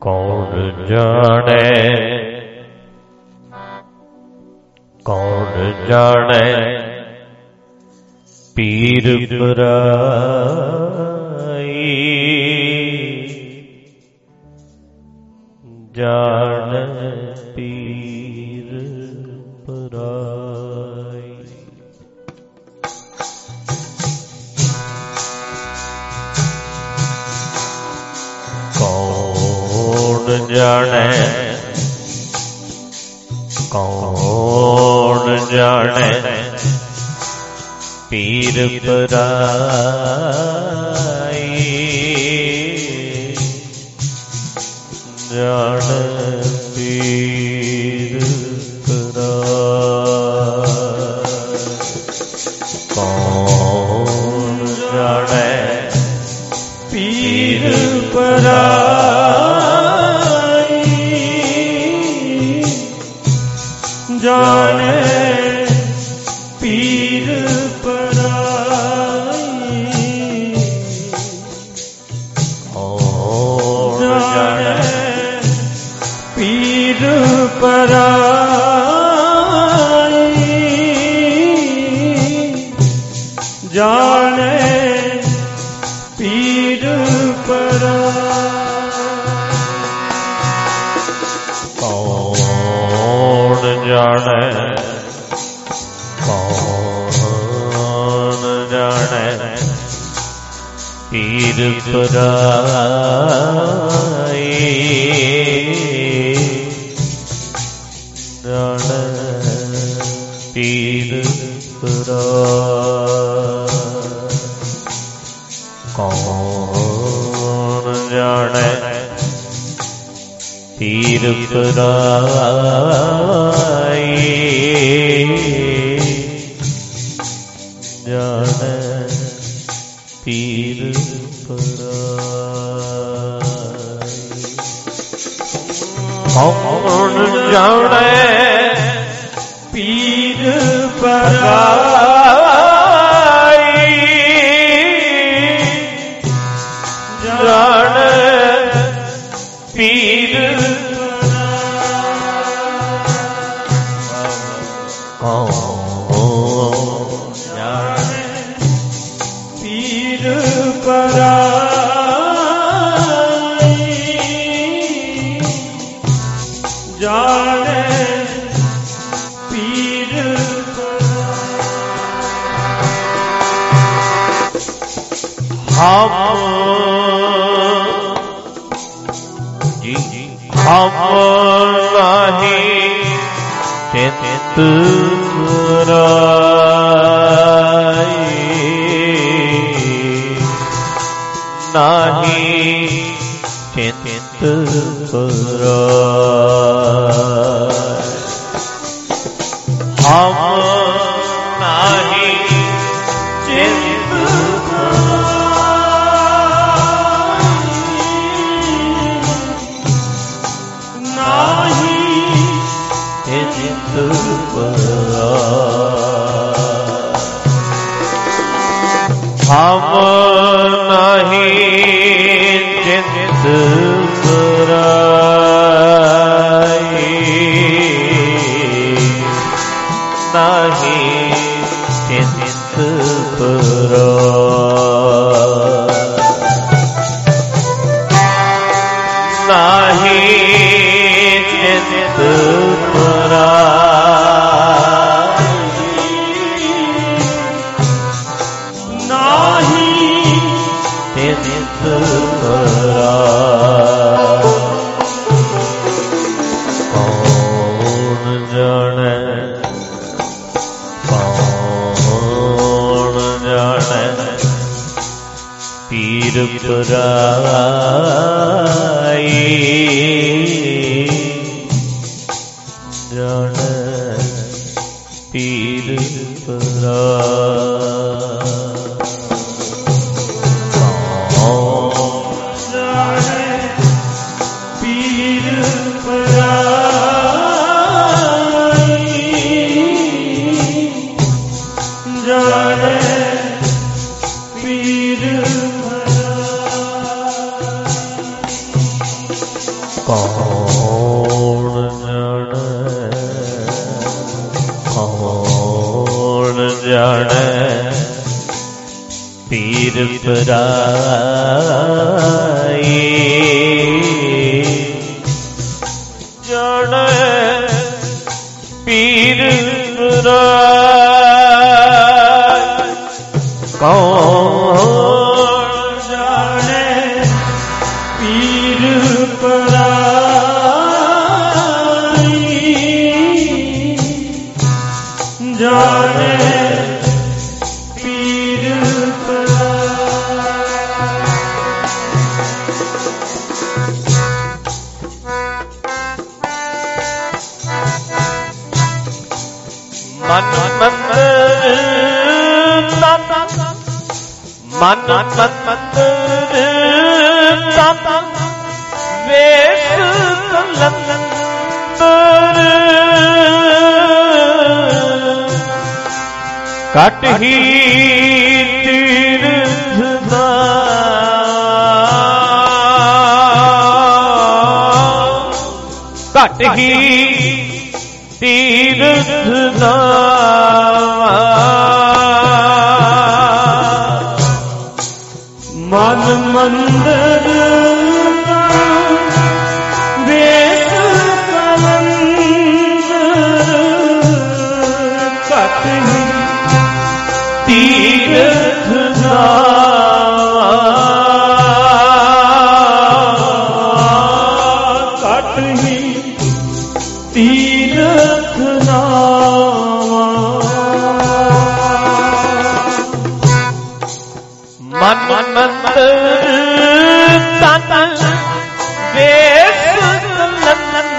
ਕੌਣ ਜਾਣੇ? ਕੌਣ ਜਾਣੇ? ਪੀਰ ਪਰਾਈ ਜਾਣ ਕੌਣ ਜਾਣੇ? ਕੌਣ ਜਾਣੇ? ਪੀਰ ਪਰਾਈ ਜਾਣ। ਪੀਰ ਪਰਾਈ। ਜਾਣੇ ਪੀਰ ਪਰਾਈ। ਕੌਣ ਜਾਣੇ? ਕੌਣ ਜਾਣੇ? ਪੀਰ ਪਰਾਈ। ਕੌਣ ਜਾਣੇ? ਪੀਰ ਪਰਾਈ ਨਹੀਂ ਚਿਤ ਸੁਰਾਈ ਚਿਤ ਸੁਰਾਈ ਨਹੀਂ रणपीर ਕੌਣ ਜਾਣੈ? ਪੀਰ ਪਰਾਈ ਜਾਣੈ ਪੀਰ ਪਰਾਈ ਕੌਣ ਮਨ ਮੰਦਰ ਤਨ ਮਨ ਮੰਦਰ ਤਨ ਵੇਸ ਕਲੰਦਰ ਕਟ ਹੀ ਤੀਰਥ ਦਾ ਘਟ ਹੀ ਤੀਰਥ ਮਨ ਮੰਦਰ ਵੇਸ ਤੀਰਥ ਦਾ ਮਨ ਮੰਦਰ ਤਨ ਵੇਸ ਕਲੰਦਰ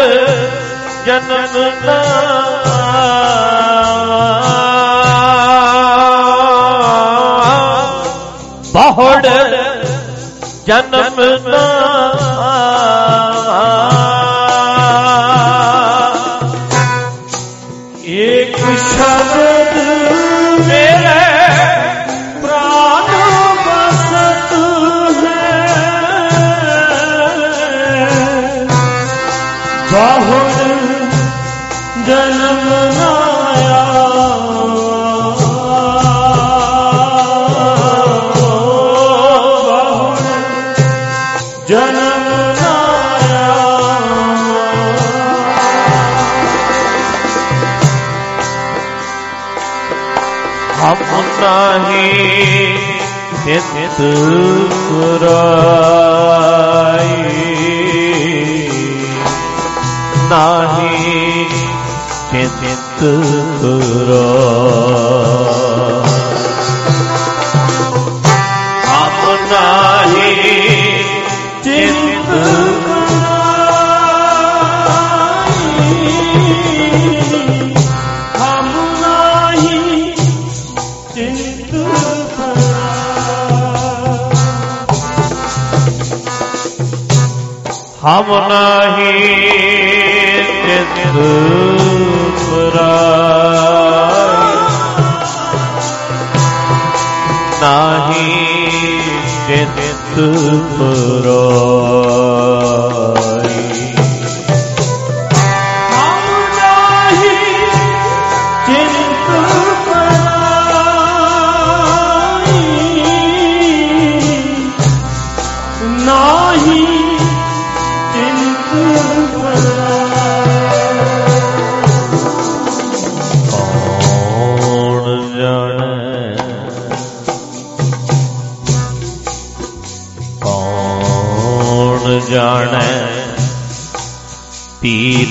ਜਨਮ ਦਾ। ਬਹੁੜ ਜਨਮ ਦਾ। ਹਮ ਨਾਹੀ ਚਿਤ ਪੁਰਾਈ ਨਾਹੀ ਚਿਤ ਹਮ ਨਾਹੀ ਚਿਤ ਪੁਰਾਈ ਨਾਹੀ ਚਿਤ ਪੁਰਾਈ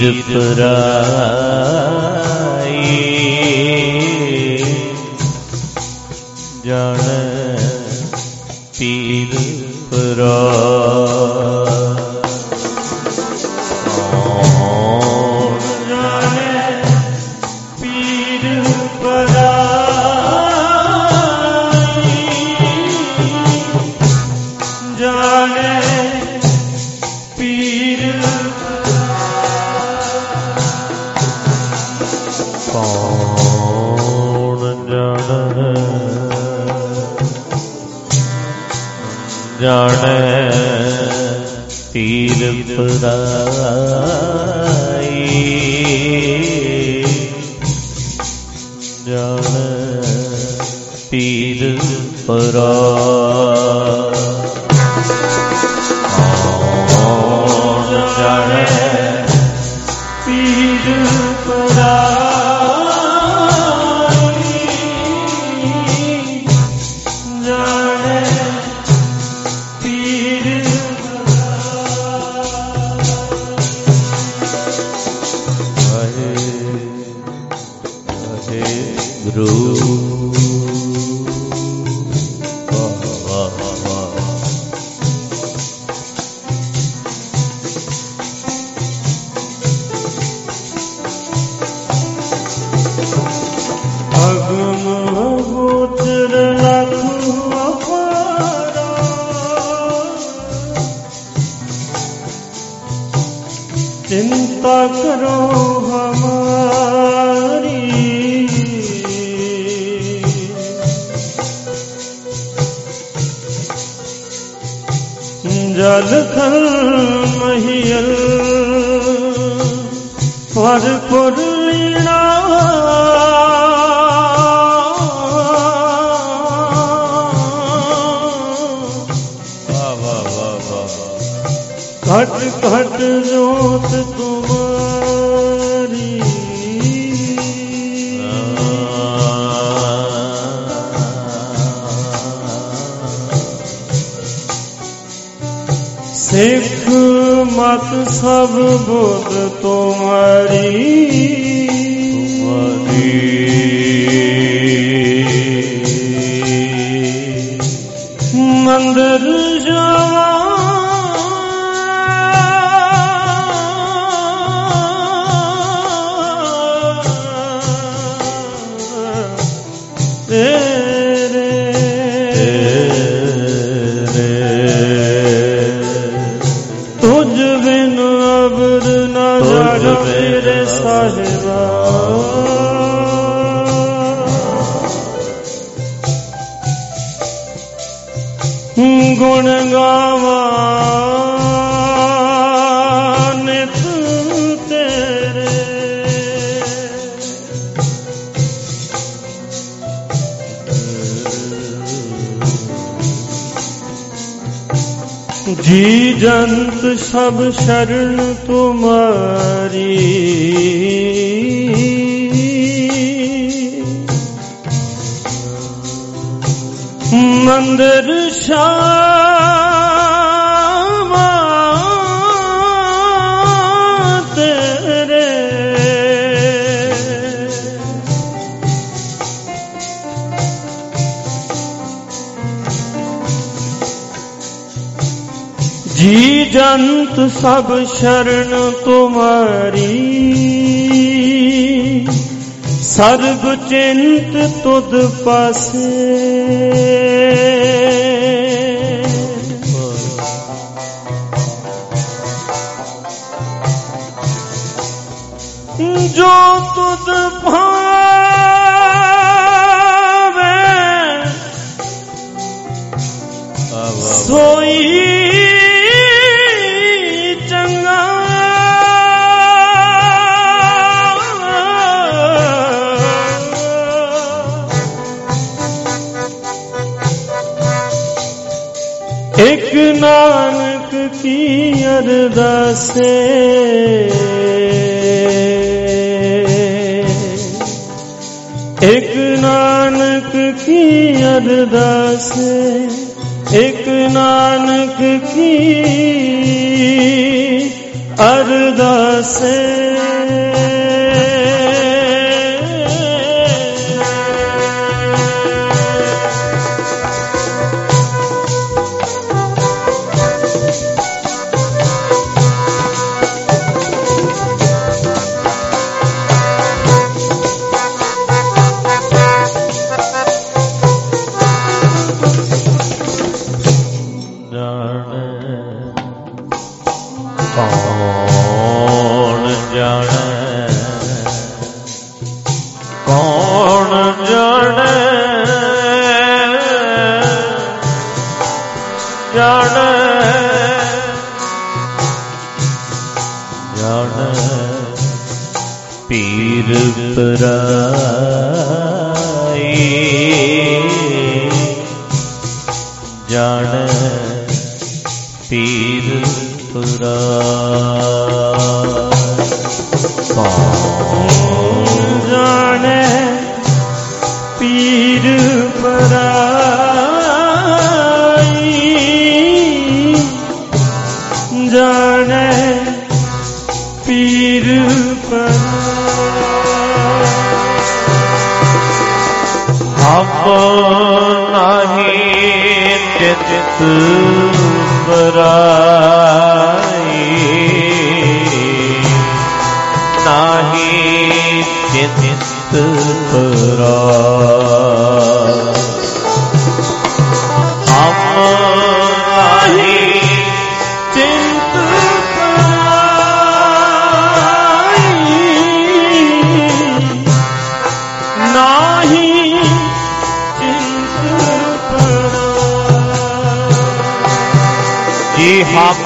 ਪੀਰ ਪਰਾਈ ਤੀਰ ਚਿੰਤਾ ਕਰੋ ਹਮਾਰੀ। ਜਲ ਥਲ ਮਹੀਲ ਪਰ ਪੁਰਲੀਣਾ ਘਟ ਘਟ ਜੋਤ ਤੁਮਾਰੀ ਸਿੱਖ ਮਤ ਸਭ ਬੁੱਧ ਤੁਮਾਰੀ। ਸਾਹਿਬਾ ਗੁਣ ਗਾਵਾਂ। ਨਿਤ ਤੇਰੇ। ਜੀ ਜਨ ਸਭ ਸ਼ਰਨ ਤੁਮਾਰੀ। ਮੰਦਰ ਸ਼ਾਮਾ ਜੀ ਜੰਤ ਸਭ ਸ਼ਰਨ ਤੁਮਾਰੀ ਸਰਬ ਚਿੰਤ ਤੁਧ ਪਾਸੇ ਜੋ ਤੁਧ ਭਾਵੇ की अरदास एक नानक की अरदास एक नानक की अरदास ਕੌਣ ਜਾਣੇ? ਜਾਣੇ। ਜਾਣੇ। ਪੀਰ ਪਰਾ ਚਰਣੈ ਪੀਰ ਪਰ ਹਮ ਨਹੀਂ ਚਿਤ ਪਰਾ हम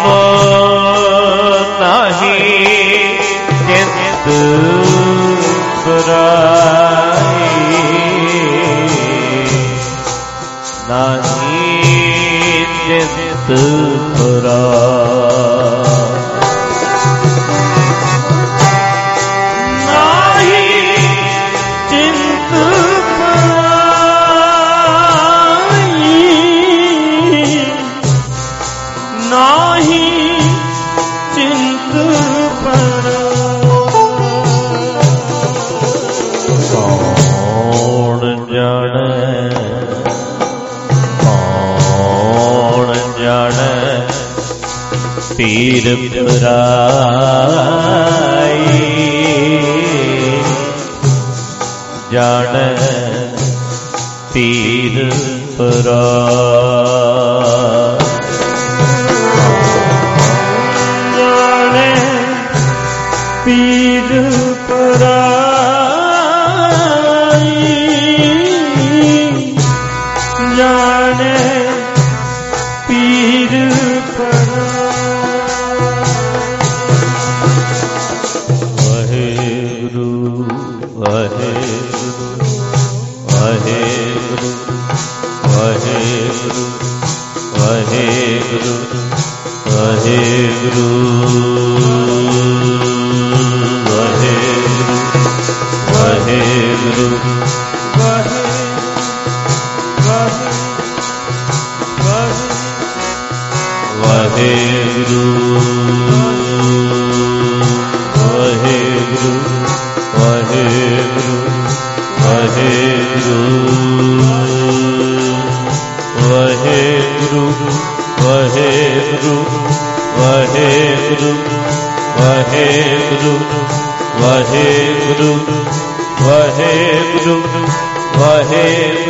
नहीं किंत नहीं किंत जाने Amen.